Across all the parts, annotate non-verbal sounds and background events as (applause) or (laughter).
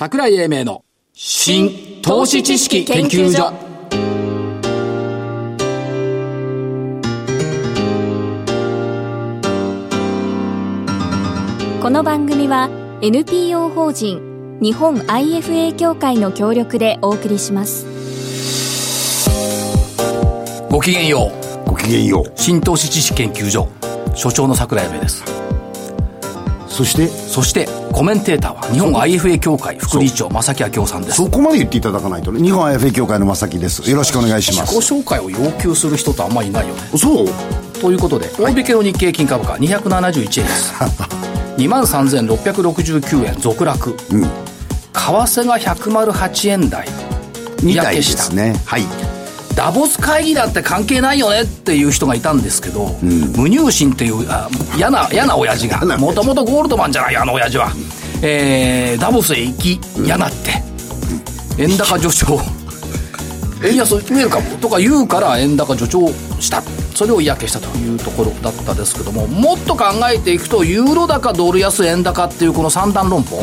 桜井英明の新投資知識研究所。この番組は NPO 法人日本 IFA 協会の協力でお送りします。ごきげんよごきげんようう。新投資知識研究所所長の桜井英明ですそして？そしてコメンテーターは日本 IFA 協会副理事長正木明夫さんです。そこまで言っていただかないとね。日本 IFA 協会の正木です。よろしくお願いしま自己す紹介を要求する人とあんまりいないよね。そう。ということで、大引けの日経金株価271円です。(laughs) 2万3669円続落、為替が108円台。みたいで嫌気した。すねはいダボス会議だって関係ないよねっていう人がいたんですけど、無入信っていうあ嫌な (laughs) 嫌な親父が。もともとゴールドマンじゃないあの親父は、えーダボスへ行き嫌なって、円高助長。円安ウェルカムとか言うから円高助長したそれを嫌気したというところだったですけどももっと考えていくとユーロ高ドル安円高っていうこの三段論法、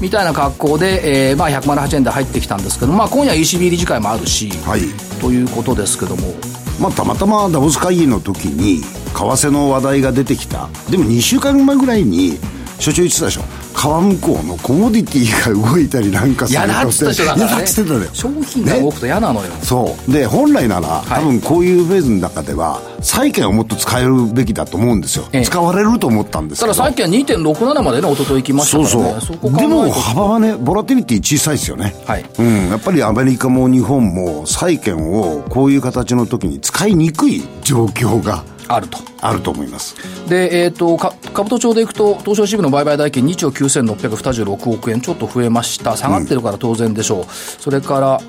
みたいな格好で、えーまあ、108円で入ってきたんですけど、まあ、今夜 ECB 理事会もあるし、はい。ということですけども。まあたまたまダボス会議の時に為替の話題が出てきた。でも2週間前ぐらいに所長言ってたでしょ川向こうのコモディティが動いたりなんかする嫌だっつったでしょだから嫌だねっつってたのよ。商品が動くと嫌なのよ、そう。で本来なら、い。多分こういうフェーズの中では債券をもっと使えるべきだと思うんですよ、ええ。使われると思ったんですけど。たださっきは2.67までね一昨日行きましたそうからねこ考えそうでも幅はねボラティリティ小さいですよね。はい。うん、やっぱりアメリカも日本も債券をこういう形の時に使いにくい状況があると。あると思います。で、えー、とか株都庁でいくと東証支部の売買代金2兆9626億円ちょっと増えました。下がってるから当然でしょう、それから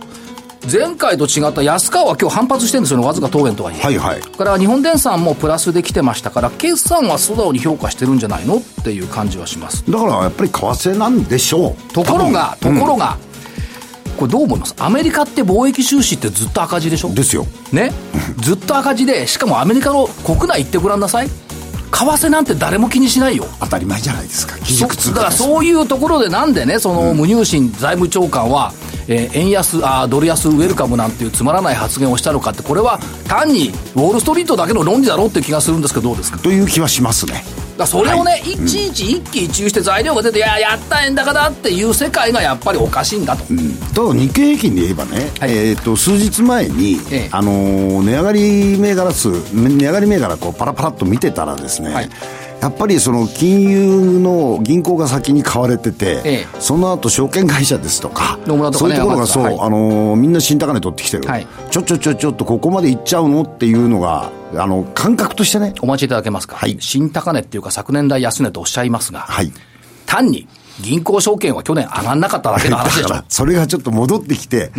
前回と違った安川は今日反発してるんですよね。わずか当円とはいえ、はいはい。から日本電産もプラスで来てましたから決算は素直に評価してるんじゃないの？っていう感じはします。だからやっぱり為替なんでしょう。ところがところが、これどう思います？アメリカって貿易収支ってずっと赤字でしょ？うんですよ。ね？ずっと赤字でしかもアメリカの国内行ってごらんなさい。為替なんて誰も気にしないよ。当たり前じゃないですか。基そ軸通だからそういうところでなんでねその無入信財務長官は、えー円安あードル安ウェルカムなんていうつまらない発言をしたのかってこれは単にウォール・ストリートだけの論理だろうっていう気がするんですけどどうですか？という気はしますねらそれをね、い。ちいち一喜一憂して材料が出て、いややった円高だっていう世界がやっぱりおかしいんだと、ただ日経平均で言えばね、はい。えー、と数日前に、ええ。あのー値上がり銘柄数値上がり銘柄こうパラパラっと見てたらですね、はいやっぱりその金融の銀行が先に買われてて、ええ。その後証券会社ですとかとかねそういうところがそう、上がってたあのーみんな新高値取ってきてる、はい。ちょちょちょちょっとここまでいっちゃうのっていうのがあの感覚としてね。お待ちいただけますか、はい。新高値っていうか昨年来安値とおっしゃいますが、はい。単に銀行証券は去年上がんなかっただけの話でしょ。(laughs) だから、それがちょっと戻ってきて、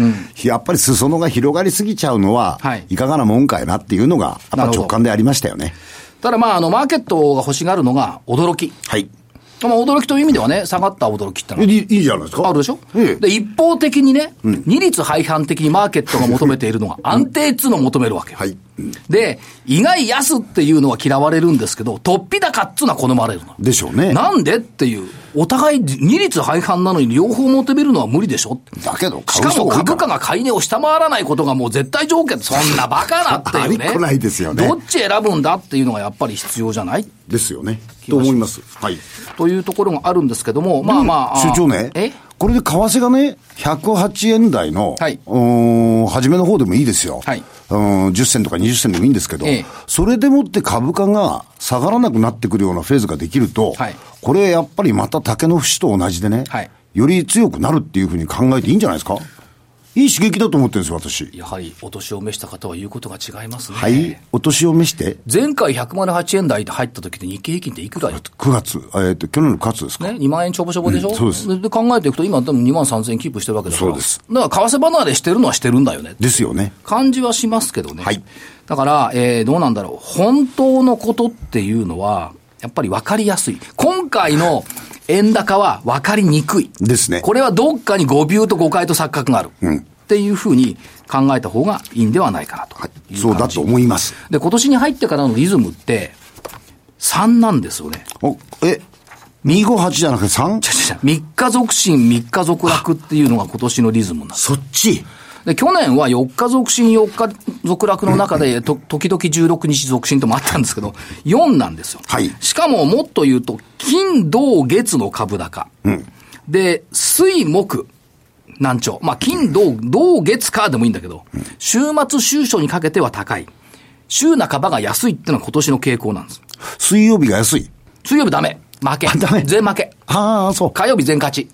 やっぱり裾野が広がりすぎちゃうのは、はい。い、かがなもんかいなっていうのが、やっぱ直感でありましたよね。ただまあ、あの、マーケットが欲しがるのが驚き。はい。まあ、驚きという意味ではね、下がった驚きってのはいいじゃないですか。あるでしょ、ええで、一方的にね、二律背反的にマーケットが求めているのが安定っつうのを求めるわけよ。はい。で、意外安っていうのは嫌われるんですけど、突飛高っつうのは好まれるの。でしょうね。なんでっていう、お互い二律背反なのに両方求めるのは無理でしょだけど、しかも株価が買い値を下回らないことがもう絶対条件。そんなバカなっていうね。ないですよねどっち選ぶんだっていうのがやっぱり必要じゃない？ですよね。と思います。はい。というところがあるんですけども、まあまあ。所長ねえ、これで為替がね、108円台の、はいうーん、初めの方でもいいですよ。はいうん、10銭とか20銭でもいいんですけど、ええ。それでもって株価が下がらなくなってくるようなフェーズができると、はい。これやっぱりまた竹の節と同じでね、はい。より強くなるっていうふうに考えていいんじゃないですか？いい刺激だと思ってるんですよ、私。やはりお年を召した方は言うことが違いますね。はい。お年を召して、前回108円台で入った時で日経平均っていくら？よ9月、えっ、と、去年の9月ですか、ね、2万円ちょぼちょぼでしょ、うんそうです。で考えていくと、今、多分2万3000円キープしてるわけだから、そうです。だから為替離れしてるのはしてるんだよね、ですよね。感じはしますけどね、はい。だから、えーどうなんだろう、本当のことっていうのは、やっぱり分かりやすい、今回の円高は分かりにくい、ですね。これはどっかに誤謬と誤解と錯覚がある、うんっていうふうに考えた方がいいんではないかなという感じ、そうだと思います。で今年に入ってからのリズムって、3なんですよね。お、え、258じゃなくて 3? 3日続伸、3日続落っていうのが今年のリズムなんです。そっち？で、去年は4日続伸、4日続落の中で、と、時々16日続伸ともあったんですけど、4なんですよ。はいしかももっと言うと、金、土、月の株高。で、水、木、難聴。まあ、金、土、土、月、火でもいいんだけど、週末、週初にかけては高い。週半ばが安いっていうのが今年の傾向なんです。水曜日が安い。水曜日ダメ。負け。全負け。ああ、そう。火曜日全勝ち。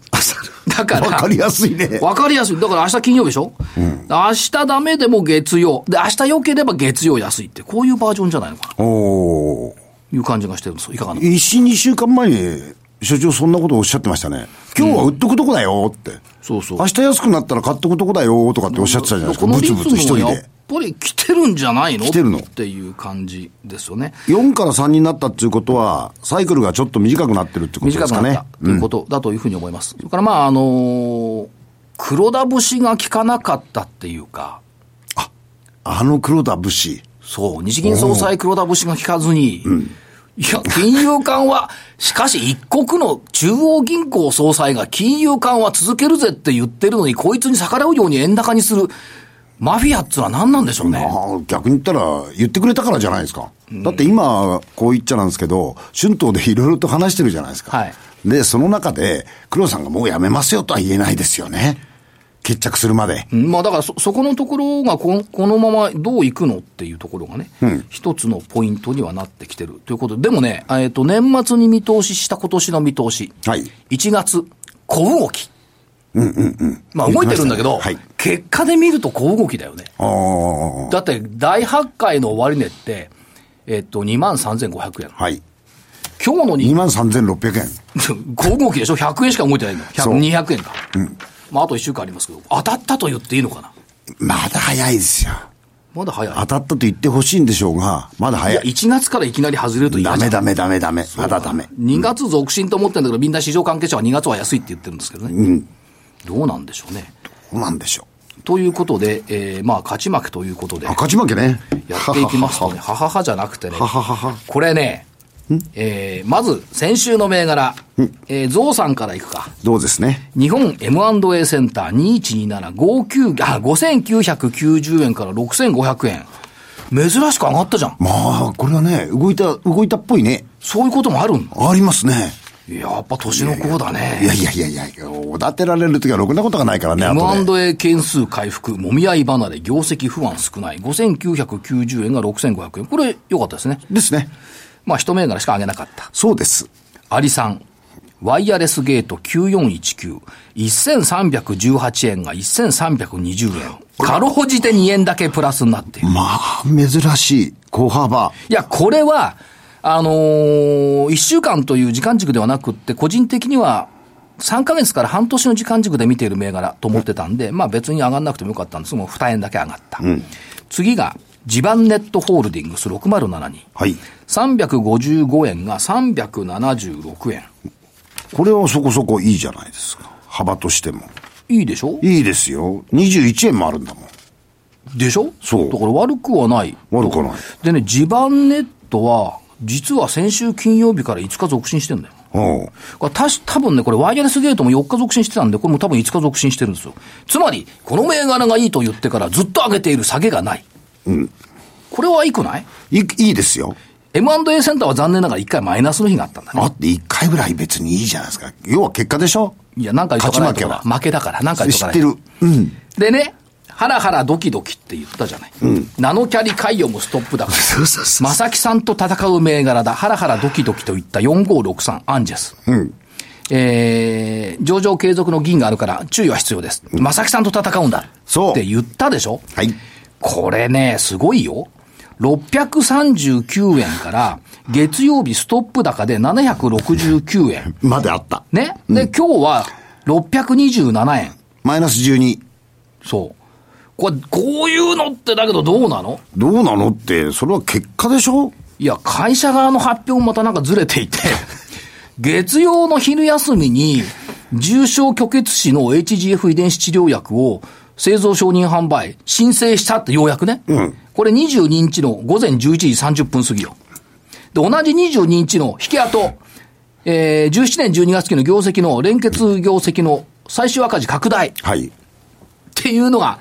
だから。わかりやすいね。わかりやすい。だから明日金曜日でしょ、明日ダメでも月曜。で、明日良ければ月曜安いって、こういうバージョンじゃないのかな？おー。いう感じがしてるんですよ。いかがな？一週二週間前に、所長そんなことをおっしゃってましたね。今日は売っとくとこだよって。そうそう明日安くなったら買っとくとこだよとかっておっしゃってたじゃないですか。ブツブツ一人ムがやっで。ぱり来てるんじゃないの？来てるの？っていう感じですよね。4から3になったっていうことは、サイクルがちょっと短くなってるってことですかね短くなった。ということだというふうに思います。それからまあ、あのー黒田節が効かなかったっていうか、あの黒田節。そう、日銀総裁黒田節が効かずに、いや、金融緩和、しかし一国の中央銀行総裁が金融緩和続けるぜって言ってるのに、こいつに逆らうように円高にする、マフィアっつうのは何なんでしょうね。逆に言ったら、言ってくれたからじゃないですか。だって今、こう言っちゃなんですけど、春闘でいろいろと話してるじゃないですか。はいで、その中で、黒田さんがもうやめますよとは言えないですよね。決着するまで。うんまあだからそ、そこのところがこの、このままどういくのっていうところがね、一つのポイントにはなってきてるということで、でもね、えっ、と、年末に見通しした今年の見通し、はい1月、小動き。まあ動いてるんだけど、はい結果で見ると小動きだよね。だって、大発会の終値って、えっと、2万3500円。はい。今日のに2万3600円。小動きでしょ ?100 円しか動いてないんだよ。そう100 200円か。まあ、あと1週間ありますけど、当たったと言っていいのかな？まだ早いですよ。まだ早い。当たったと言ってほしいんでしょうが、まだいや、早い。1月からいきなり外れるとダメダメダメダメ。まだダメ。2月続伸と思ってるんだけど、みんな市場関係者は2月は安いって言ってるんですけどね。どうなんでしょうね。どうなんでしょということで、えー、まあ、勝ち負けということで勝ち負けね。やっていきますとね、はははじゃなくてねはははは、これね、えー、まず、先週の銘柄、えー、ゾウさんからいくか。どうですね。日本 M&A センター2127、59、あ、5990円から6500円。珍しく上がったじゃん。まあ、これはね、動いた、動いたっぽいね。そういうこともあるんありますね。やっぱ年の子だいね。やいやいやいや、おだてられるときはろくなことがないからね。M&A 件数回復、もみ合い離れ、業績不安少ない。5990円が6500円。これ良かったですね。ですね。まあ一銘柄しか上げなかった。そうです。アリさん。ワイヤレスゲート9419。1318円が1320円。かろうじて2円だけプラスになっている。まあ、珍しい。小幅。いや、これは、あのー、1週間という時間軸ではなくって、個人的には、3ヶ月から半年の時間軸で見ている銘柄と思ってたんで、まあ別に上がんなくてもよかったんですもう2円だけ上がった。次が、地盤ネットホールディングス6072。はい。355円が376円。これはそこそこいいじゃないですか。幅としても。いいでしょ？いいですよ。21円もあるんだもん。でしょ？そうだから悪くはない。悪くはない。でね、地盤ネットは、実は先週金曜日から5日続伸してんだよ。おうこれたし、多分ね、これワイヤレスゲートも4日続伸してたんで、これも多分5日続伸してるんですよ。つまり、この銘柄がいいと言ってからずっと上げている下げがない。これはいいくない？いいいいですよ。?M&A センターは残念ながら1回マイナスの日があったんだね。あって1回ぐらい別にいいじゃないですか。要は結果でしょ？いや、なんか言っとかないと勝ち負けは負けだから、なんか言っとかない知ってる。うん。でね、ハラハラドキドキって言ったじゃない。ナノキャリ海洋もストップだから。そうそうそう。まさきさんと戦う銘柄だ。ハラハラドキドキといった4563アンジェス。うん。えー、上場継続の銀があるから注意は必要です。まさきさんと戦うんだ。そうって言ったでしょ？はい。これね、すごいよ。639円から、月曜日ストップ高で769円。(laughs) まであった。ね？で、今日は627円。マイナス12。そう。これ、こういうのってだけどどうなの？どうなのって、それは結果でしょ？いや、会社側の発表もまたなんかずれていて、(laughs) 月曜の昼休みに、重症虚血死の HGF 遺伝子治療薬を製造承認販売、申請したってようやくね。うんこれ22日の午前11時30分過ぎよ。で、同じ22日の引き跡、えー、17年12月期の業績の連結業績の最終赤字拡大はい。っていうのが、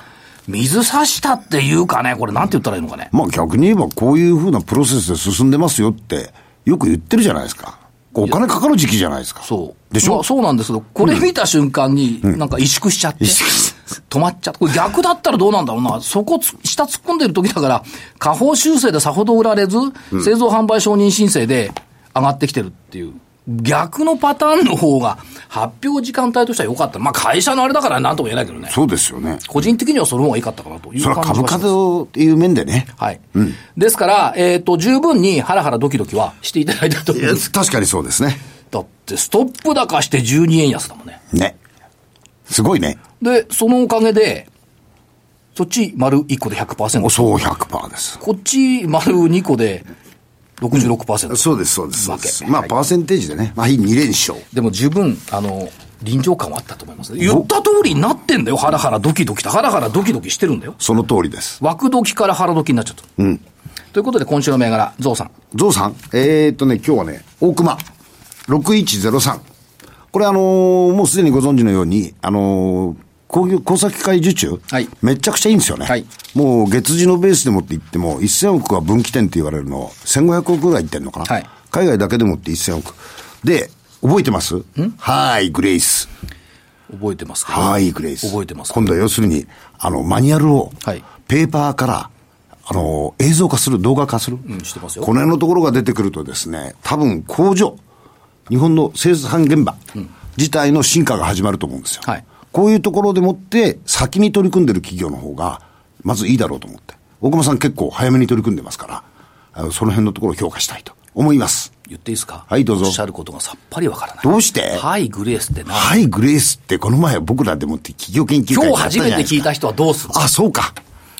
水差したっていうかね、これなんて言ったらいいのかね。まあ逆に言えばこういうふうなプロセスで進んでますよって、よく言ってるじゃないですか。お金かかる時期じゃないですか。そう。でしょ、まあそうなんですけど、これ見た瞬間に、なんか萎縮しちゃって、止まっちゃって、これ逆だったらどうなんだろうな。そこつ、下突っ込んでる時だから、下方修正でさほど売られず、製造販売承認申請で上がってきてるっていう。逆のパターンの方が、発表時間帯としては良かった。まあ会社のあれだからなんとも言えないけどね。そうですよね。個人的にはその方が良かったかなというそれは感じ株がします。価という面でね。はい。ですから、えっ、と、十分にハラハラドキドキはしていただいたと思いやうんです。確かにそうですね。だって、ストップ高して12円安だもんね。ね。すごいね。で、そのおかげで、そっち丸1個で100%。そう100%です。こっち丸2個で66%。そうです、そうです。そう負ですけ。はいまあパーセンテージでね。まあいい2連勝。でも十分、あの、臨場感はあったと思います。言った通りになってんだよ。ハラハラドキドキと。ハラハラドキドキしてるんだよ。その通りです。枠時からハラドキになっちゃった。うん。ということで、今週の銘柄、ゾウさん。ゾウさん、えー、っとね、今日はね、大熊、6103。これあのーもうすでにご存知のように、あのー工業、工作機械受注、はいめちゃくちゃいいんですよね。はいもう月次のベースでもって言っても、1000億は分岐点って言われるの、1500億ぐらいいってんのかな？はい海外だけでもって1000億。で、覚えてます？はい、グレイス。覚えてますか？はい、グレイス。覚えてますか？今度は要するに、あの、マニュアルを、はいペーパーから、あの、映像化する、動画化する。うんしてますよこの辺のところが出てくるとですね、多分工場、日本の生産現場自体の進化が始まると思うんですよ。はいこういうところでもって、先に取り組んでる企業の方が、まずいいだろうと思って。大熊さん結構早めに取り組んでますから、あのその辺のところを評価したいと思います。言っていいですか？はいどうぞおっしゃることがさっぱりわからない。どうして？はい、グレースって何？はい、グレイスってこの前僕らでもって企業研究会今日初めて聞いた人人はどうするあ、そうか。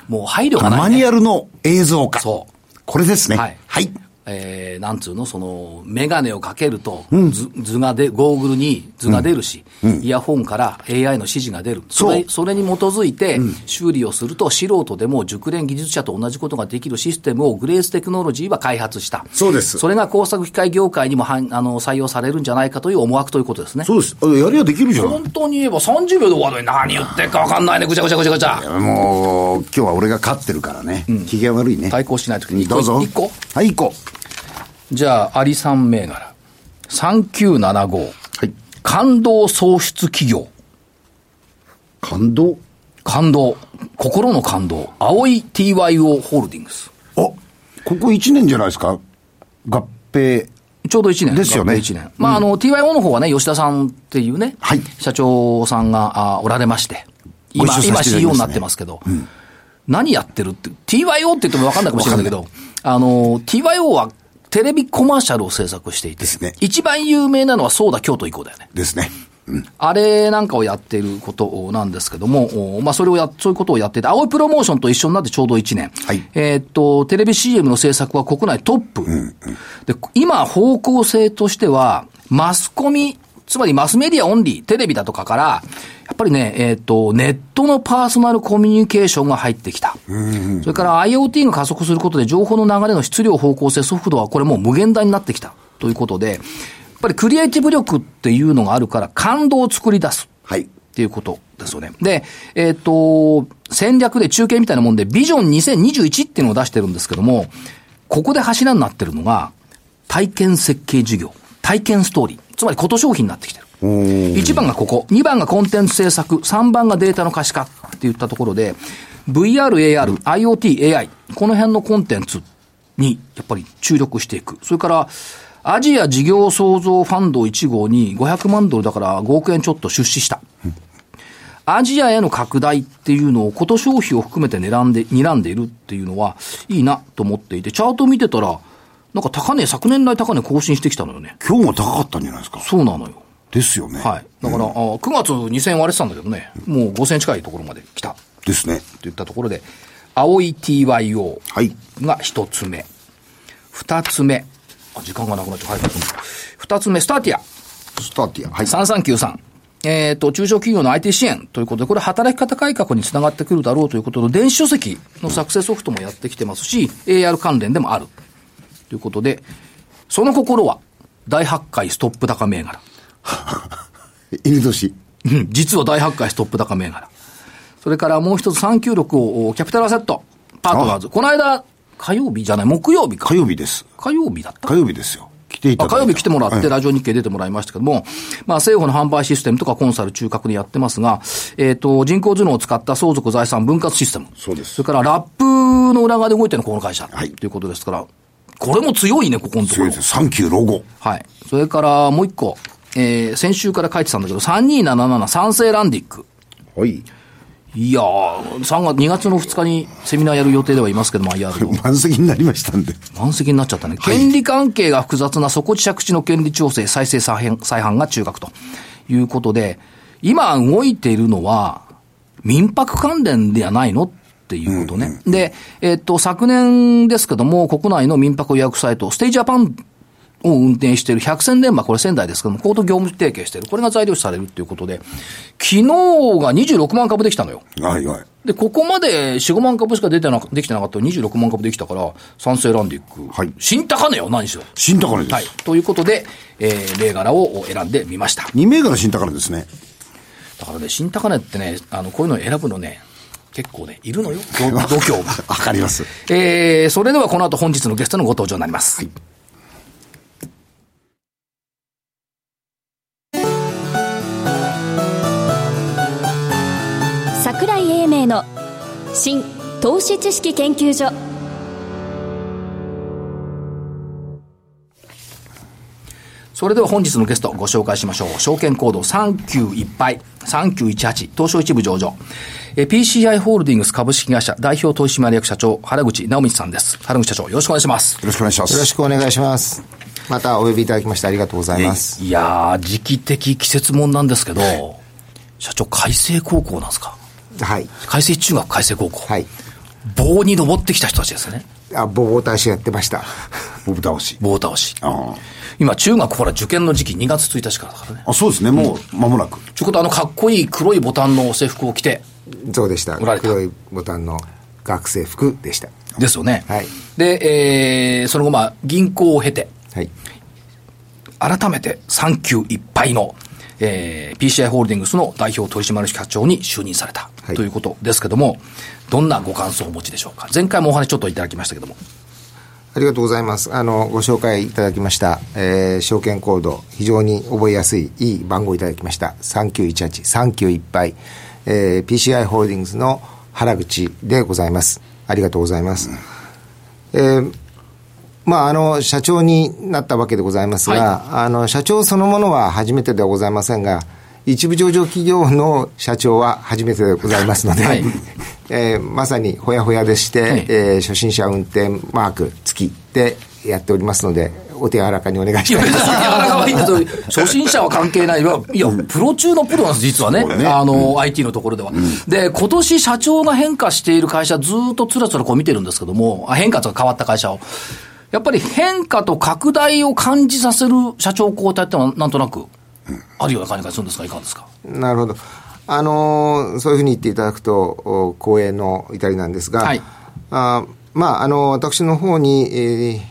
もう配慮がない、ね。マニュアルの映像化。そう。これですね。はいはい。えー、なんつうの、その、メガネをかけると、図図がで、ゴーグルに図が出るし、イヤホンから AI の指示が出る。それそれに基づいて、修理をすると、素人でも熟練技術者と同じことができるシステムをグレーステクノロジーは開発した。そうですそれが工作機械業界にもはん (laughs) あの採用されるんじゃないかという思惑ということですね。そうです。あやりゃできるじゃん。本当に言えば30秒で終わるのに何言ってるか分かんないね、ぐちゃぐちゃぐちゃぐちゃ。もう、今日は俺が勝ってるからね。機嫌悪いね。対抗しないときに一個どうぞ。一個はい、一個。じゃあ、アリさん銘柄。3975。はい。感動創出企業。感動？感動。心の感動。青い TYO ホールディングス。あ、ここ1年じゃないですか？合併。ちょうど1年。ですよね合併1年。まあ、あの、TYO の方はね、吉田さんっていうね、はい社長さんがあおられまして、今、ご一緒さ今 CEO になってますけど、何やってるって、TYO って言っても分かんないかもしれないけど、あの、TYO はテレビコマーシャルを制作していて、ですね一番有名なのはそうだ京都以降だよね。ですね。あれなんかをやっていることなんですけども、おまあそれをや、そういうことをやっていて、青いプロモーションと一緒になってちょうど1年。はいえーっと、テレビ CM の制作は国内トップ。で、今方向性としては、マスコミ、つまりマスメディアオンリー、テレビだとかから、やっぱりね、えーっと、ネットのパーソナルコミュニケーションが入ってきた。それから IoT が加速することで情報の流れの質量、方向性、速度はこれもう無限大になってきたということで、やっぱりクリエイティブ力っていうのがあるから感動を作り出す。はい。っていうことですよね。で、えっ、と、戦略で中継みたいなもんで、ビジョン2021っていうのを出してるんですけども、ここで柱になってるのが、体験設計事業、体験ストーリー。つまり、こと商品になってきてる。1番がここ、2番がコンテンツ制作、3番がデータの可視化っていったところで、VR、AR、IoT、AI、この辺のコンテンツに、やっぱり注力していく。それから、アジア事業創造ファンド1号に500万ドルだから5億円ちょっと出資した。アジアへの拡大っていうのを、こと消費を含めて狙んで、睨んでいるっていうのは、いいなと思っていて、チャート見てたら、なんか高値、昨年来高値更新してきたのよね。今日も高かったんじゃないですか？そうなのよ。ですよね。はい。だから、あ9月2000円割れてたんだけどね、もう5000円近いところまで来た。ですね。といったところで、青い TYO はい。が一つ目。二つ目。あ、時間がなくなっちゃう。はい。二つ目、スターティア。スターティア。はい。3393。えっ、と、中小企業の IT 支援ということで、これ働き方改革につながってくるだろうということで、電子書籍の作成ソフトもやってきてますし、AR 関連でもある。ということで、その心は、大発会ストップ高銘柄。(laughs) 犬年。うん、実は大発会ストップ高銘柄。それからもう一つ396をキャピタルアセット、パートナーズ。この間、火曜日じゃない、木曜日か。火曜日です。火曜日だった火曜日ですよ。来ていただいたあ火曜日来てもらって、はいラジオ日経出てもらいましたけども、まあ、政府の販売システムとかコンサル中核でやってますが、えっ、と、人工頭脳を使った相続財産分割システム。そうですそれから、ラップの裏側で動いてるのはこの会社。はいということですから、これも強いね、ここのところ強い。です。サンキューロゴ。はい。それから、もう一個。えー、先週から書いてたんだけど、3277三成ランディック。はい。いやー、3月、2月の2日にセミナーやる予定ではいますけども、IR の。満席になりましたんで。満席になっちゃったね。権利関係が複雑な底地借地の権利調整、再生再編再販が中核ということで、今動いているのは、民泊関連ではないのっていうことね。で、えっと、昨年ですけども、国内の民泊予約サイト、ステイジャパンを運転している百戦錬磨、これ仙台ですけども、高度業務提携している。これが材料視されるっていうことで、昨日が26万株できたのよ。はいはい。で、ここまで4、5万株しか出てな、できてなかったら26万株できたから、賛成ランディック。はい新高値よ、何しろ。新高値です。はい。ということで、えー、銘柄を選んでみました。2銘柄新高値ですね。だからね、新高値ってね、あの、こういうのを選ぶのね、結構ね、いるのよ、(laughs) 度度胸が。わかります。えー、それではこの後本日のゲストのご登場になります。桜井英明の新投資知識研究所それでは本日のゲストご紹介しましょう。証券コード3918敗、3918、東証一部上場。えー PCI ホールディングス株式会社代表取締役社長、原口直道さんです。原口社長、よろしくお願いします。よろしくお願いします。よろしくお願いします。またお呼びいただきましてありがとうございます。いやー、時期的季節もんなんですけど、社長、海星高校なんですか？はい。海星中学海星高校。はい。棒に登ってきた人たちですね。あ、ボボ大使やってました。ボブ倒し。棒倒し。あ今、中学ほら受験の時期2月1日からだからね。あ。あ、そうですね。もう間もなく。ちょことあのかっこいい黒いボタンの制服を着て、そうでした。黒いボタンの学生服でした。ですよね。はいで、えー、その後まあ、銀行を経て、はい。改めて3級いっぱいの、えー、PCI ホールディングスの代表取締役社長に就任された、はいということですけども、どんなご感想をお持ちでしょうか？前回もお話ちょっといただきましたけども。ありがとうございます。あの、ご紹介いただきました、えー証券コード、非常に覚えやすい、いい番号いただきました。3918、39いっぱい、えー PCI ホールディングスの原口でございます。ありがとうございます。えーまあ、あの、社長になったわけでございますが、あの、社長そのものは初めてではございませんが、一部上場企業の社長は初めてでございますので、はい (laughs) えーまさにほやほやでして、はいえー初心者運転マーク付きでやっておりますので、お手柔らかにお願いいや、します。別に柔らかはいいんですよ。初心者は関係ない。いや、いやプロ中のプロなんです、実はね。ねあの、IT のところでは。で、今年社長が変化している会社、ずーっとつらつらこう見てるんですけども、あ変化とか変わった会社を。やっぱり変化と拡大を感じさせる社長交代ってのは、なんとなく、あるような感じがするんですが、いかがですか？なるほど。あのーそういうふうに言っていただくと、お光栄の至りなんですが、はいあーまあ、あの、私の方に、えーわ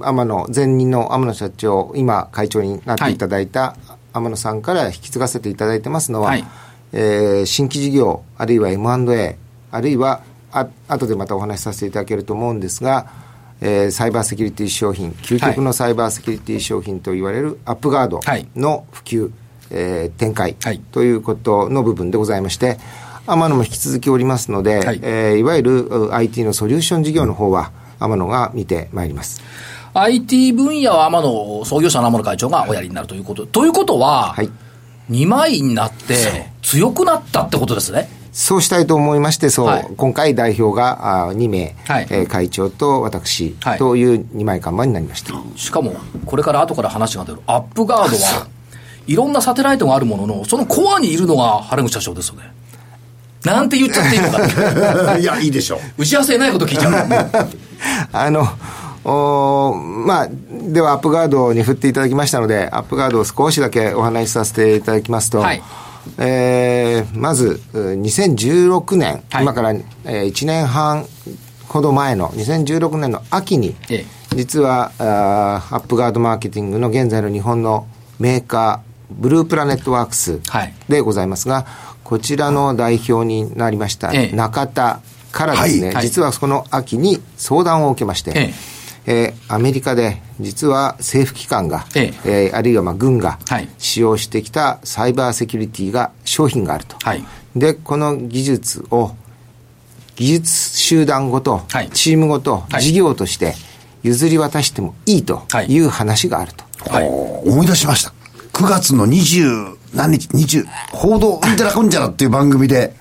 天野、前任の天野社長、今会長になっていただいた天野さんから引き継がせていただいてますのは、はい。えー新規事業、あるいは M&A、あるいは、あ後でまたお話しさせていただけると思うんですが、えーサイバーセキュリティ商品、究極のサイバーセキュリティ商品と言われるアップガードはい。の普及、えー展開、はい。ということの部分でございまして、天野も引き続きおりますので、はい。いえーいわゆるう IT のソリューション事業の方は、天野が見てまいります。IT 分野は天野、創業者の天野会長がおやりになるということ。ということは、はい。2枚になって強くなったってことですね。そうしたいと思いまして、そう、はい今回代表があ2名、はいえー会長と私はいという2枚看板になりました。しかも、これから後から話が出るアップガードは、いろんなサテライトがあるものの、そのコアにいるのが原口社長ですよね。なんて言っちゃっていいのか。(laughs) いや、いいでしょう。打ち合わせないこと聞いちゃう。(laughs) あの、おーまあ、ではアップガードに振っていただきましたので、アップガードを少しだけお話しさせていただきますと、はい。えーまず、う2016年、はい。今から、え1年半ほど前の2016年の秋に、え実はあーアップガードマーケティングの現在の日本のメーカー、ブループラネットワークスはい。でございますが、こちらの代表になりましたええ。中田からですね、はい。実はこの秋に相談を受けまして、ええーアメリカで実は政府機関が、ええーあるいはまあ軍がはい使用してきたサイバーセキュリティが商品があると。はいで、この技術を技術集団ごと、はいチームごと、はい事業として譲り渡してもいいとはいいう話があると。はい。思い出しました。9月の20何日、20、報道うんちゃらこんちゃらっていう番組で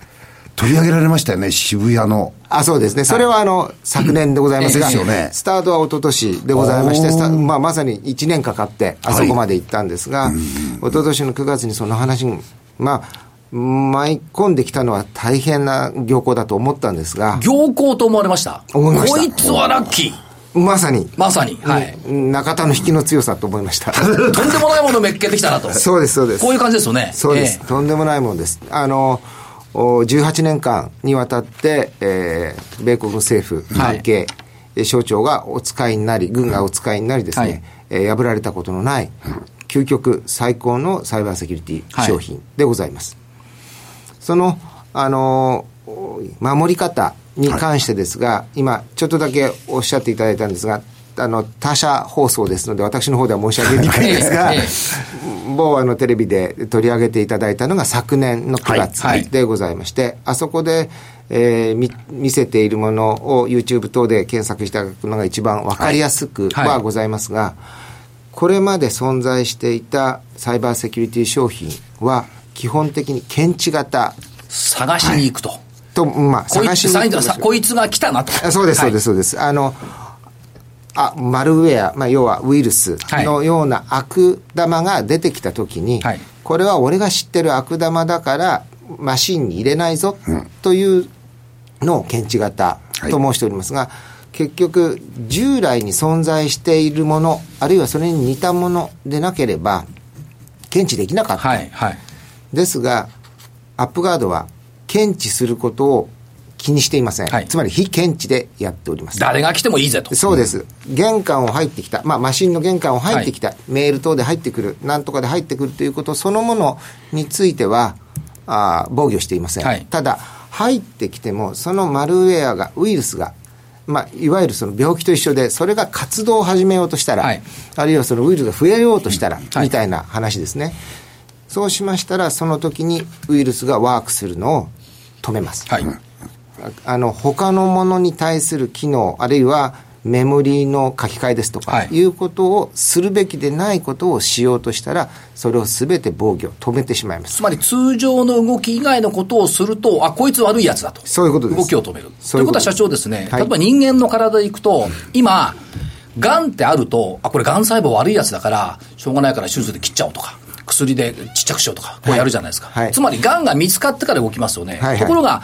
取り上げられましたよね、渋谷の。あ、そうですね。それはあの、昨年でございますが、(laughs) ねスタートは一昨年でございまして、まあ、まさに1年かかって、あそこまで行ったんですが、一昨年の9月にその話に、まあ、舞い込んできたのは大変な業行だと思ったんですが、行幸と思われました？思いましたこいつはラッキー。まさに、まさに。はい。中田の引きの強さと思いました。(laughs) とんでもないものめっけてきたなと。そうです、そうです。こういう感じですよね。そうです、ええとんでもないものです。あの、お18年間にわたって、えー米国政府関係、え省庁がお使いになり、軍がお使いになりですね、はい。えー破られたことのない、究極最高のサイバーセキュリティ商品でございます。その、あのお守り方に関してですが、今、ちょっとだけおっしゃっていただいたんですが、あの、他社放送ですので、私の方では申し上げにくいんですが、(laughs) ええ。某あのテレビで取り上げていただいたのが昨年の9はい。はい。月でございまして、あそこで、えー見見せているものを YouTube 等で検索していただくのが一番わかりやすくはい。はございますが、これまで存在していたサイバーセキュリティ商品は基本的に検知型。探しに行くと。と、まあ、探しつ、に行くさこいつが来たなと。あそうです、そうです、はい。そうです。あの、あ、マルウェア、まあ、要はウイルスのような悪玉が出てきたときに、はいこれは俺が知ってる悪玉だから、マシンに入れないぞ、というのを検知型と申しておりますが、結局、従来に存在しているもの、あるいはそれに似たものでなければ、検知できなかった。はい、はい。ですが、アップガードは検知することを気にしていません。はいつまり非検知でやっております。誰が来てもいいぜと。そうです。玄関を入ってきた、まあ、マシンの玄関を入ってきた、メール等で入ってくる、なんとかで入ってくるということそのものについては、あー防御していません。はいただ、入ってきても、そのマルウェアが、ウイルスが、まあ、いわゆるその病気と一緒で、それが活動を始めようとしたら、はいあるいはそのウイルスが増えようとしたら、はいみたいな話ですね。そうしましたら、その時にウイルスがワークするのを止めます。はい。あの他のものに対する機能あるいはメモリーの書き換えですとか、はい。い、うことをするべきでないことをしようとしたらそれを全て防御止めてしまいます。つまり通常の動き以外のことをすると、あ、こいつ悪いやつだと。そういうことです。動きを止める。そういうこということは社長ですね、はい。例えば人間の体でいくと、今、癌ってあると、あ、これ癌細胞悪いやつだから、しょうがないから手術で切っちゃおうとか、薬でちっちゃくしようとか、こうやるじゃないですか。はい。つまり癌が見つかってから動きますよね。はいはい。ところが、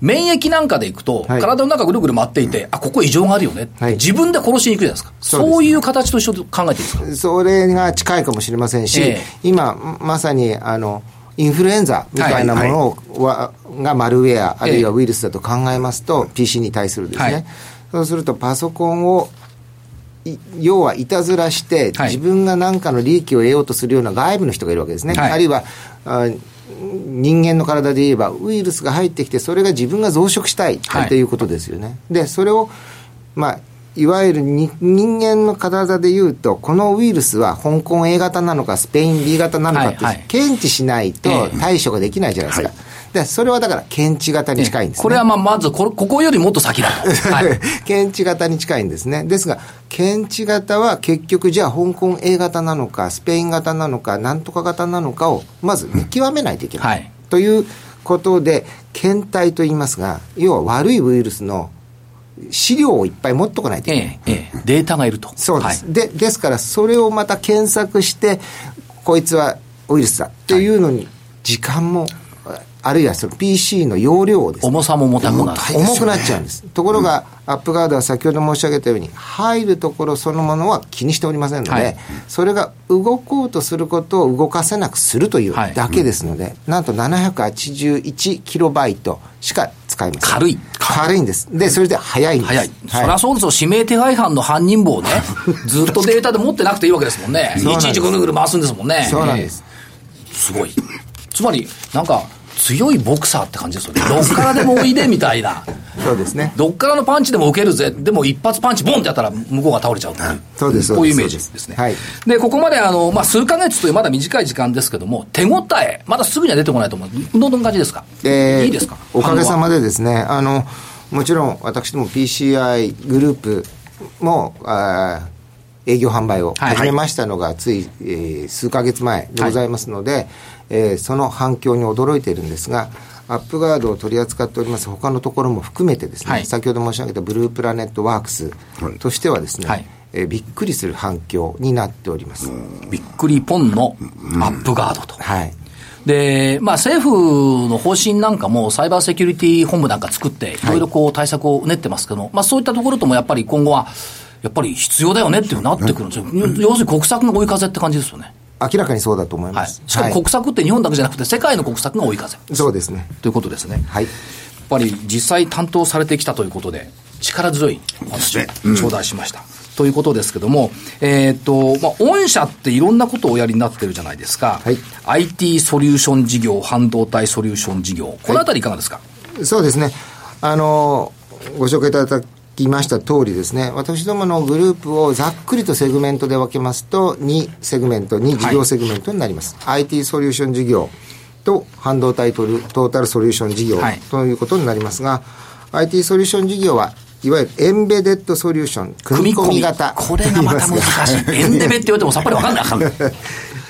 免疫なんかでいくと、はい。体の中ぐるぐる回っていて、あ、ここ異常があるよね、はい。自分で殺しに行くじゃないですか。そういう形と一緒で考えていいですか？それが近いかもしれませんし、ええ。今まさにあのインフルエンザみたいなものをはがマルウェアあるいはウイルスだと考えますと、PC に対するですね、はい。そうするとパソコンをい要はいたずらして、はい。自分が何かの利益を得ようとするような外部の人がいるわけですね、はい。あるいはあ人間の体で言えばウイルスが入ってきてそれが自分が増殖したいはい。ということですよね、でそれをまあいわゆるに人間の体でいうとこのウイルスは香港 A 型なのかスペイン B 型なのかってはいはい。検知しないとええ。対処ができないじゃないですか、はいでそれはだから検知型に近いんですね、これはまあまずこれ、ここよりもっと先だと。(laughs) はい検知型に近いんですね。ですが、検知型は結局じゃあ香港 A 型なのか、スペイン型なのか、なんとか型なのかをまず見極めないといけない。はいということで、検体と言いますが、要は悪いウイルスの資料をいっぱい持っとかないといけない。ええ、ええ、データがいると。そうです、はいで。ですから、それをまた検索して、こいつはウイルスだっていうのに、時間も、あるいはその PC の容量をですね重さも重たくなる。重くなっちゃうんです。ところが、アップガードは先ほど申し上げたように、入るところそのものは気にしておりませんので、はいそれが動こうとすることを動かせなくするというはいだけですので、なんと781キロバイトしか使使います。軽い。軽いんです。で、それで早いんです。早い。そりゃそうですよ。指名手配犯の犯人簿をね、(laughs) ずっとデータで持ってなくていいわけですもんね。んですちいちぐるぐる回すんですもんね。そうなんです。えーすごい。つまり、なんか、強いボクサーって感じですよね。どっからでもおいでみたいな。そうですね。どっからのパンチでも受けるぜ。でも一発パンチボンってやったら向こうが倒れちゃうという。そうですこういうイメージですね。はいで、ここまであの、まあ、数ヶ月というまだ短い時間ですけども、手応え、まだすぐには出てこないと思う。どんな感じですか？えーいいですか？おかげさまでですね、あの、もちろん私ども PCI グループも、あー営業販売をはい。始めましたのが、つい、えー数ヶ月前でございますので、えーその反響に驚いているんですが、アップガードを取り扱っております他のところも含めてですね、はい。先ほど申し上げたブループラネットワークスとしてはですね、はい。えーびっくりする反響になっております。びっくりポンのアップガードと。はい。で、まあ政府の方針なんかもサイバーセキュリティ本部なんか作って、い。ろいろこう対策を練ってますけど、まあそういったところともやっぱり今後は、やっぱり必要だよねっていうなってくるんですよ。要するに国策が追い風って感じですよね。明らかにそうだと思いはい。ます。しかも国策って日本だけじゃなくて世界の国策が追い風。そうですね。ということですね。はい。やっぱり実際担当されてきたということで、力強いお話を頂戴しました。ということですけども、えーっと、まあ、御社っていろんなことをおやりになってるじゃないですか。はい IT ソリューション事業、半導体ソリューション事業。このあたりいかがですか、そうですね。あの、ご紹介いただきました通りですね、私どものグループをざっくりとセグメントで分けますと、2セグメント、2事業セグメントになります。IT ソリューション事業と半導体トルトータルソリューション事業はいということになりますが、IT ソリューション事業はいわゆるエンベデッドソリューション、組み込み型これがまた難しい。エンデベって言われてもさっぱりわかんない。(laughs)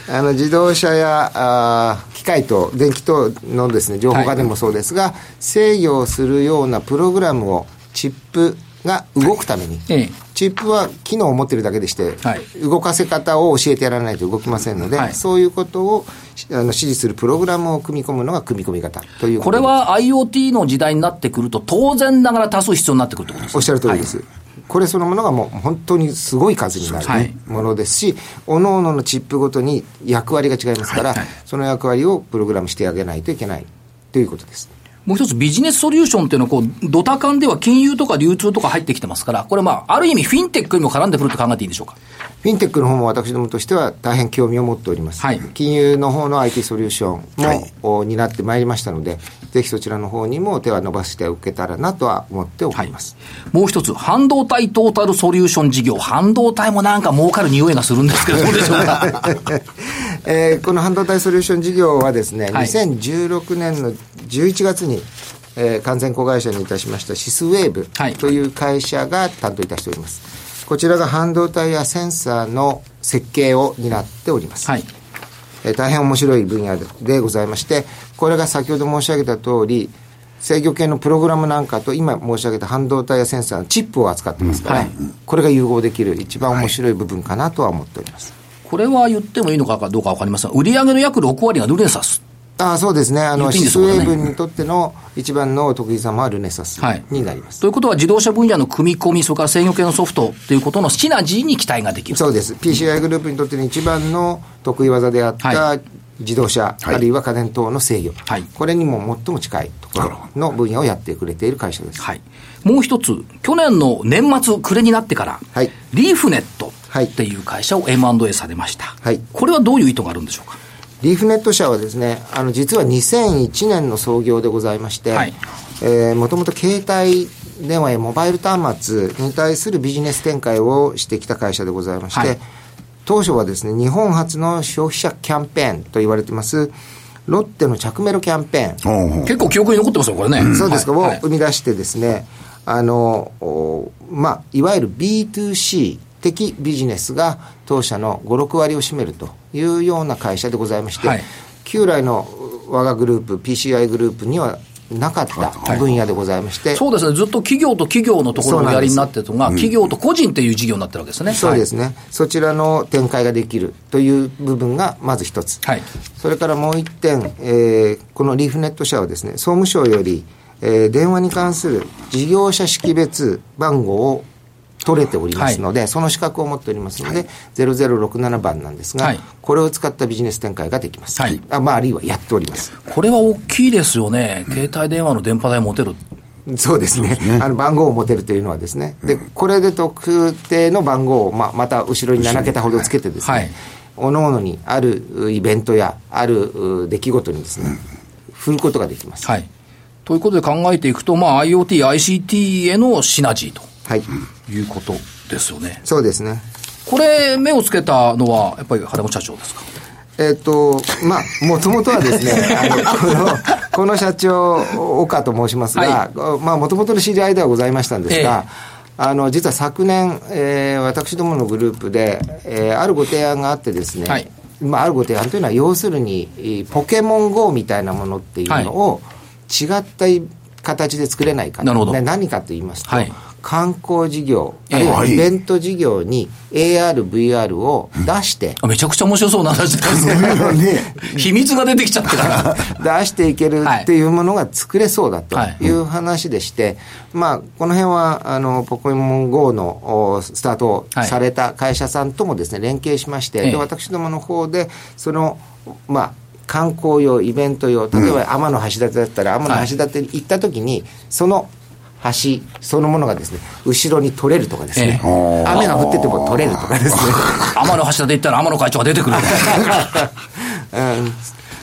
あの自動車やあー機械と電気等のですね情報化でもそうですが、制御をするようなプログラムをチップが動くために、ええ。チップは機能を持ってるだけでして、はい。動かせ方を教えてやらないと動きませんので、はい。そういうことをあの指示するプログラムを組み込むのが組み込み型というこれは IoT の時代になってくると、当然ながら多数必要になってくるってことですおっしゃる通りです。これそのものがもう本当にすごい数になはい。るものですし、各々のチップごとに役割が違いますから、その役割をプログラムしてあげないといけないということです。もう一つビジネスソリューションっていうのは、こう、ドタカンでは金融とか流通とか入ってきてますから、これまあ、ある意味フィンテックにも絡んでくると考えていいでしょうか。フィンテックの方も私どもとしては大変興味を持っております。はい金融の方の IT ソリューションも、はいお担ってまいりましたので、ぜひそちらの方にも手は伸ばしておけたらなとは思っております。もう一つ、半導体トータルソリューション事業。半導体もなんか儲かる匂いがするんですけど、どうでしょうか？(laughs) えーこの半導体ソリューション事業はですね、はい2016年の11月に、えー完全子会社にいたしましたシスウェーブはいという会社が担当いたしております。こちらが半導体やセンサーの設計を担っております。はい。えー大変面白い分野ででございまして、これが先ほど申し上げた通り、制御系のプログラムなんかと今申し上げた半導体やセンサーのチップを扱ってますから、はいこれが融合できる一番面白い部分かなとは思っております。これは言ってもいいのかどうかわかりません。売上の約6割がルネサス。ああそうですね、あのねウェーブにとっての一番の得意様はルネサスはいになります。ということは自動車分野の組み込み、それから制御系のソフトということのシナジーに期待ができる。そうです、PCI グループにとっての一番の得意技であっはた自動車、はいあるいは家電等の制御、はいこれにも最も近いところの分野をやってくれている会社です。はい。もう一つ、去年の年末暮れになってから、はいリーフネットはいっていう会社を M&A されました。はい。これはどういう意図があるんでしょうか？リーフネット社はですね、あの実は2001年の創業でございまして、はい。えーもともと携帯電話やモバイル端末に対するビジネス展開をしてきた会社でございまして、はい。当初はですね、日本初の消費者キャンペーンと言われてます、ロッテの着メロキャンペーン、結構記憶に残ってますよ、これね。そうですか、をはい。はい生み出してですね、あの、おまあ、いわゆる B2C 的ビジネスが当社の5、6割を占めるというような会社でございまして、はい。旧来の我がグループ、PCI グループにはなかった分野でございまして、そうですね、ずっと企業と企業のところをおやりになってるのが、企業と個人っていう事業になってるわけですね。そうですね、そちらの展開ができるという部分がまず一つ。はい。それからもう一点、えーこのリーフネット社はですね、総務省より、えー電話に関する事業者識別番号を取れておりますので、その資格を持っておりますので、0067番なんですが、はいこれを使ったビジネス展開ができます。はいあまあ、あるいはやっております。これは大きいですよね。携帯電話の電波代持てる。そうですね。あの番号を持てるというのはですね。で、これで特定の番号を、まあ、また後ろに7桁ほどつけてですね、はいおのおのにあるイベントやある出来事にですね、振ることができます。はい。ということで考えていくと、まあ、IoT、ICT へのシナジーとはい。いうことですよね。そうですね。これ、目をつけたのは、やっぱり原本社長ですか？えっ、と、まあ、もともとはですね、(laughs) あの、この、(laughs) この社長、岡と申しますが、まあ、もともとの知り合いではございましたんですが、あの、実は昨年、えー私どものグループで、えーあるご提案があってですね、はいまあ、あるご提案というのは、要するに、えーポケモン GO みたいなものっていうのを、違った形で作れないかなるほどね何かと言いますと、はい観光事業、ええ。あるいははい。イベント事業に AR、VR を出して、あめちゃくちゃ面白そうな話ですね。ね。(laughs) 秘密が出てきちゃってから。(laughs) 出していけるっていうものが作れそうだとい。う話でして、まあ、この辺は、あの、ポケモン GO のおスタートされた会社さんともですね、連携しまして、ええ。で私どもの方で、その、まあ、観光用、イベント用、例えば天の橋立だったら、天の橋立に行った時に、その橋そのものがですね、後ろに取れるとかですね、ええ。雨が降ってても取れるとかですね。天の橋立行ったら天野会長が出てくる。(laughs) うん。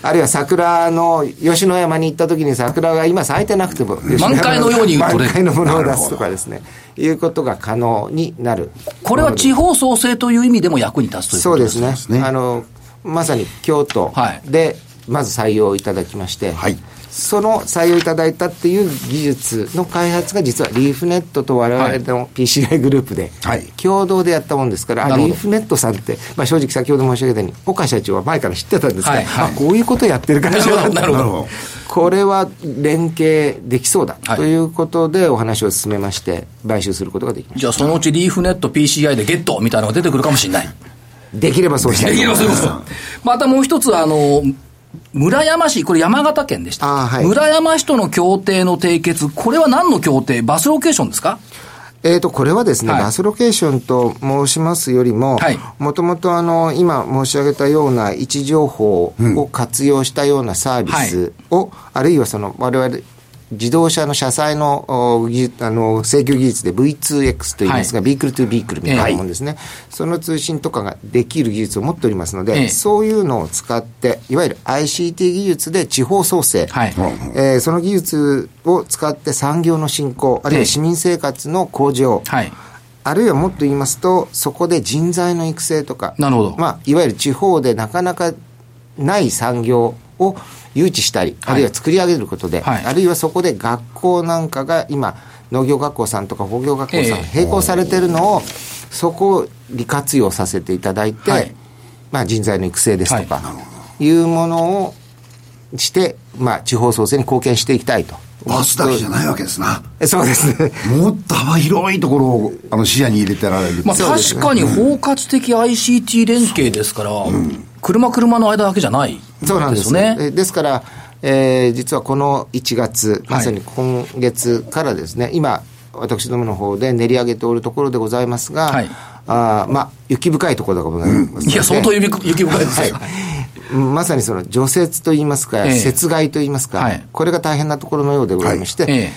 あるいは桜の吉野山に行った時に桜が今咲いてなくても満開のように満開のものを出すとかですね。いうことが可能になる。これは地方創生という意味でも役に立つということですそうですね。あのまさに京都はい。でまず採用いただきまして、はいその採用いただいたっていう技術の開発が実はリーフネットと我々の PCI グループではい。共同でやったもんですから、あなるほど。リーフネットさんって、まあ、正直先ほど申し上げたように岡社長は前から知ってたんですが、はいはい。あこういうことやってる会社なんだなるほど。なるほどこれは連携できそうだ、はい。ということでお話を進めまして買収することができましじゃあそのうちリーフネット PCI でゲットみた。いなのが出てくるかもしれない。たできればそうしたいいやそうですまたもう一つ、あの、村山市、これ山形県でした。はい。村山市との協定の締結、これは何の協定？バスロケーションですか？えー、とこれはですね、はい。バスロケーションと申しますよりもはい、もともとあの今申し上げたような位置情報を活用したようなサービスを、あるいはその我々自動車の車載のあの制御技術で V2X といいますが、はビークルトゥビークルみたいなもんですね、その通信とかができる技術を持っておりますので、ええ。そういうのを使って、いわゆる ICT 技術で地方創生、はい。えーその技術を使って産業の振興、あるいは市民生活の向上、はい。あるいはもっと言いますと、そこで人材の育成とか、なるほど。まあ、いわゆる地方でなかなかない産業を誘致したり、はい。あるいは作り上げることで、はい。あるいはそこで学校なんかが今、農業学校さんとか工業学校さん並行されてるのを、そこを利活用させていただいて、はい。まあ、人材の育成ですとか、、はい。うものをして、まあ、地方創生に貢献していきたいと。バスだけじゃないわけですな。そうですね。もっと幅広いところをあの視野に入れてられる。まあ、確かに包括的 ICT 連携ですから、車車の間だけじゃないそうなんですよね。えですから、えー実はこの1月、まさに今月からですね、今、私どもの方で練り上げておるところでございますが、はい。あーまあ、雪深いところでございますので、いや、相当雪雪深いですよ。まさにその除雪といいますか、ええ。雪害といいますか、はい。これが大変なところのようでございまして、え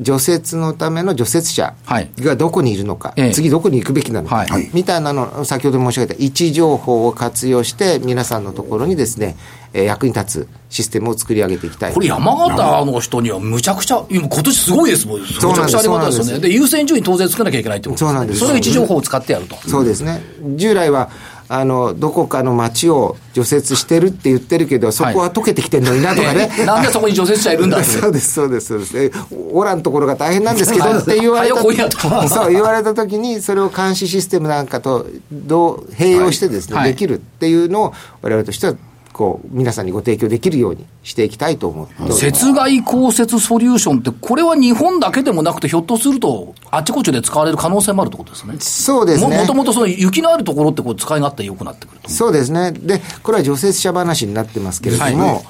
除雪のための除雪車はいがどこにいるのか、ええ次どこに行くべきなのか、はいみたいなの、先ほど申し上げた位置情報を活用して、皆さんのところにですね、えー役に立つシステムを作り上げていきたい。これ山形の人にはむちゃくちゃ、今今年すごいですもん。むちそうなんですゃくちゃありがたいですよね。で、優先順位当然作らなきゃいけないってことそうなんですそれを位置情報を使ってやると。そうですね。従来は、あの、どこかの町を除雪してるって言ってるけど、そこは溶けてきてんのになとかね。え (laughs) なんでそこに除雪車いるんだ。(laughs) そうです、そうです、そうです。えおらんところが大変なんですけど (laughs) はいって言われた。そう、言われたときに、それを監視システムなんかと、どう、併用してですね、はいできるっていうのを、我々としては、こう、皆さんにご提供できるようにしていきたいと思って。雪害降雪ソリューションって、これは日本だけでもなくて、ひょっとすると、あっちこっちで使われる可能性もあるってことですね。そうですね。ももともとその雪のあるところってこう使い勝手良くなってくると。そうですね。で、これは除雪車話になってますけれども、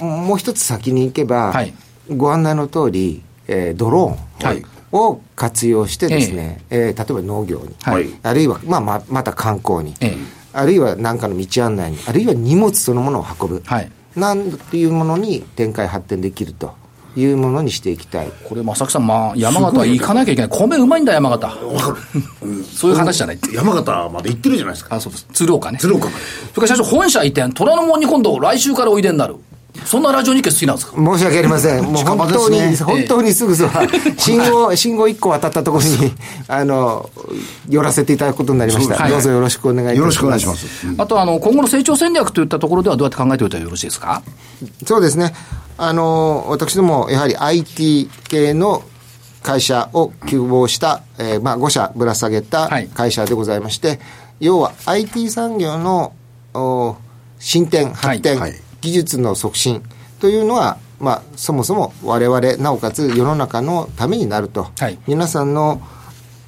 もう一つ先に行けば、はいご案内の通り、えードローンはいを活用してですね、えー例えば農業に、はいあるいは、まあ、ままた観光に、ええあるいは何かの道案内に、あるいは荷物そのものを運ぶ、はいなんていうものに展開発展できるというものにしていきたい。これ、正木さん、まあ、山形は行かなきゃいけない。米うまいんだ、山形。そういう話じゃない。山形まで行ってるじゃないですか。あ、そうです。鶴岡ね。鶴岡。それから社長、本社移転、虎ノ門に今度、来週からおいでになる。そんなラジオ日経好きなんですか？申し訳ありません。(laughs) もう本当に、ね本当にすぐそば、(laughs) 信号、信号1個渡ったところに、(laughs) あの、寄らせていただくことになりました。はいどうぞよろしくお願いいたします。よろしくお願いします。あと、あの、今後の成長戦略といったところではどうやって考えておいたらよろしいですか？そうですね。あの、私ども、やはり IT 系の会社を希望した、えーまあ、5社ぶら下げたはい会社でございまして、要は IT 産業のお進展、発展、はい技術の促進というのは、まあ、そもそも我々、なおかつ世の中のためになると、はい。皆さんの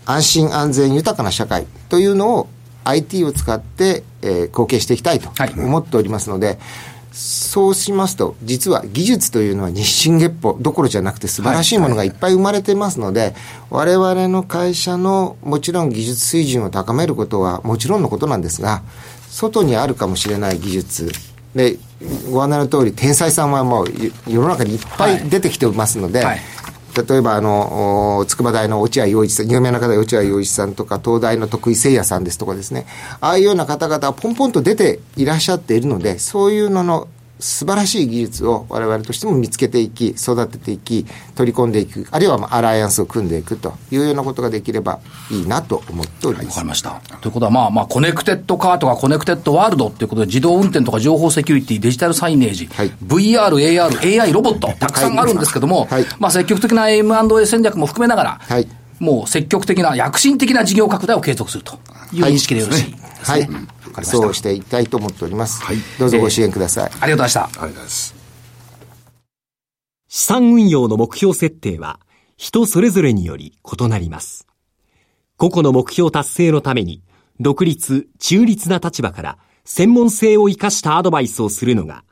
安心安全豊かな社会というのを IT を使って、えー貢献していきたいとはい。思っておりますので、そうしますと、実は技術というのは日進月歩どころじゃなくて素晴らしいものがいっぱい生まれてますので、我々の会社のもちろん技術水準を高めることはもちろんのことなんですが、外にあるかもしれない技術、で、ご案内の通り、天才さんはもう世の中にいっぱい出てきてますので、はい。例えばあのお筑波大の落合陽一さん有名な方は落合陽一さんとか東大の徳井誠也さんですとかですねああいうような方々はポンポンと出ていらっしゃっているのでそういうのの素晴らしい技術を我々としても見つけていき育てていき取り込んでいくあるいはまあアライアンスを組んでいくというようなことができればいいなと思っております。わかりました。ということは、まあまあ、コネクテッドカーとかコネクテッドワールドっていうことで、自動運転とか情報セキュリティ、デジタルサイネージ、はい。VR、AR、AI ロボット、たくさんあるんですけども、はい。まあ積極的な M&A 戦略も含めながら、はい。もう積極的な、躍進的な事業拡大を継続するという認識でよろしいですね。はい。そうしていきたいと思っております、はいどうぞご支援ください、ありがとうございました。ありがとうございます。資産運用の目標設定は人それぞれにより異なります。個々の目標達成のために独立、中立な立場から専門性を生かしたアドバイスをするのが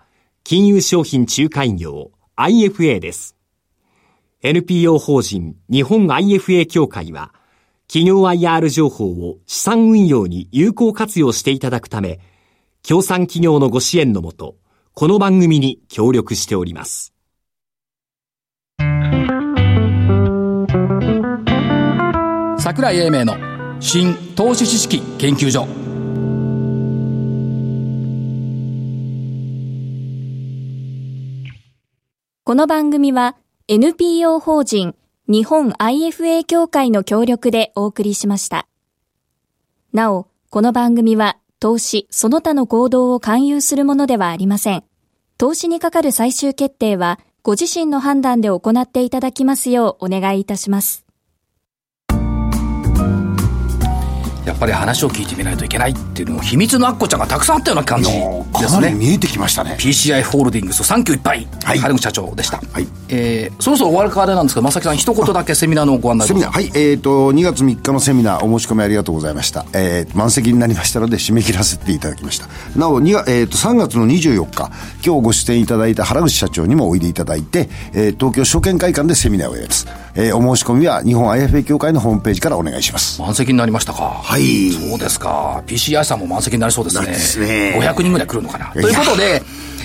金融商品仲介業 IFA です。NPO 法人日本 IFA 協会は企業 IR 情報を資産運用に有効活用していただくため、協賛企業のご支援のもと、この番組に協力しております。桜井英明の新投資知識研究所この番組は NPO 法人日本 IFA 協会の協力でお送りしました。なお、この番組は投資その他の行動を勧誘するものではありません。投資にかかる最終決定はご自身の判断で行っていただきますようお願いいたします。やっぱり話を聞いてみないといけないっていうのも秘密のアッコちゃんがたくさんあったような感じですね。見えてきましたね。PCI ホールディングス3級いっぱい、はい春口社長でした。はいえー、そろそろ終わるかあれなんですけど、正木さん一言だけセミナーのご案内セミナー、はい、えっ、と、2月3日のセミナー、お申し込みありがとうございました。えー、満席になりましたので、締め切らせていただきました。なお、2がえっ、と、3月の24日、今日ご出演いただいた原口社長にもおいでいただいて、えー、東京証券会館でセミナーをやります。えー、お申し込みは、日本 IFA 協会のホームページからお願いします。満席になりましたか。はいそうですか。PCI さんも満席になりそうですね。ですね500人ぐらい来るのかな。ということで、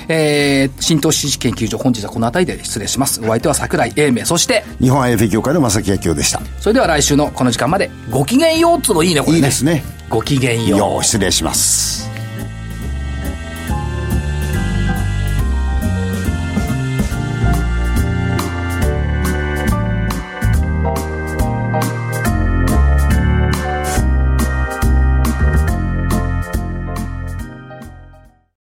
えー、新投資知識研究所、本日はこの辺りで失礼します。お相手は桜井英明、そして、日本 IFA 協会の正木明夫でした。それでは来週のこの時間まで、ごきげんようっつうのいいね、これね。いいですね。ごきげんよう。よう、失礼します。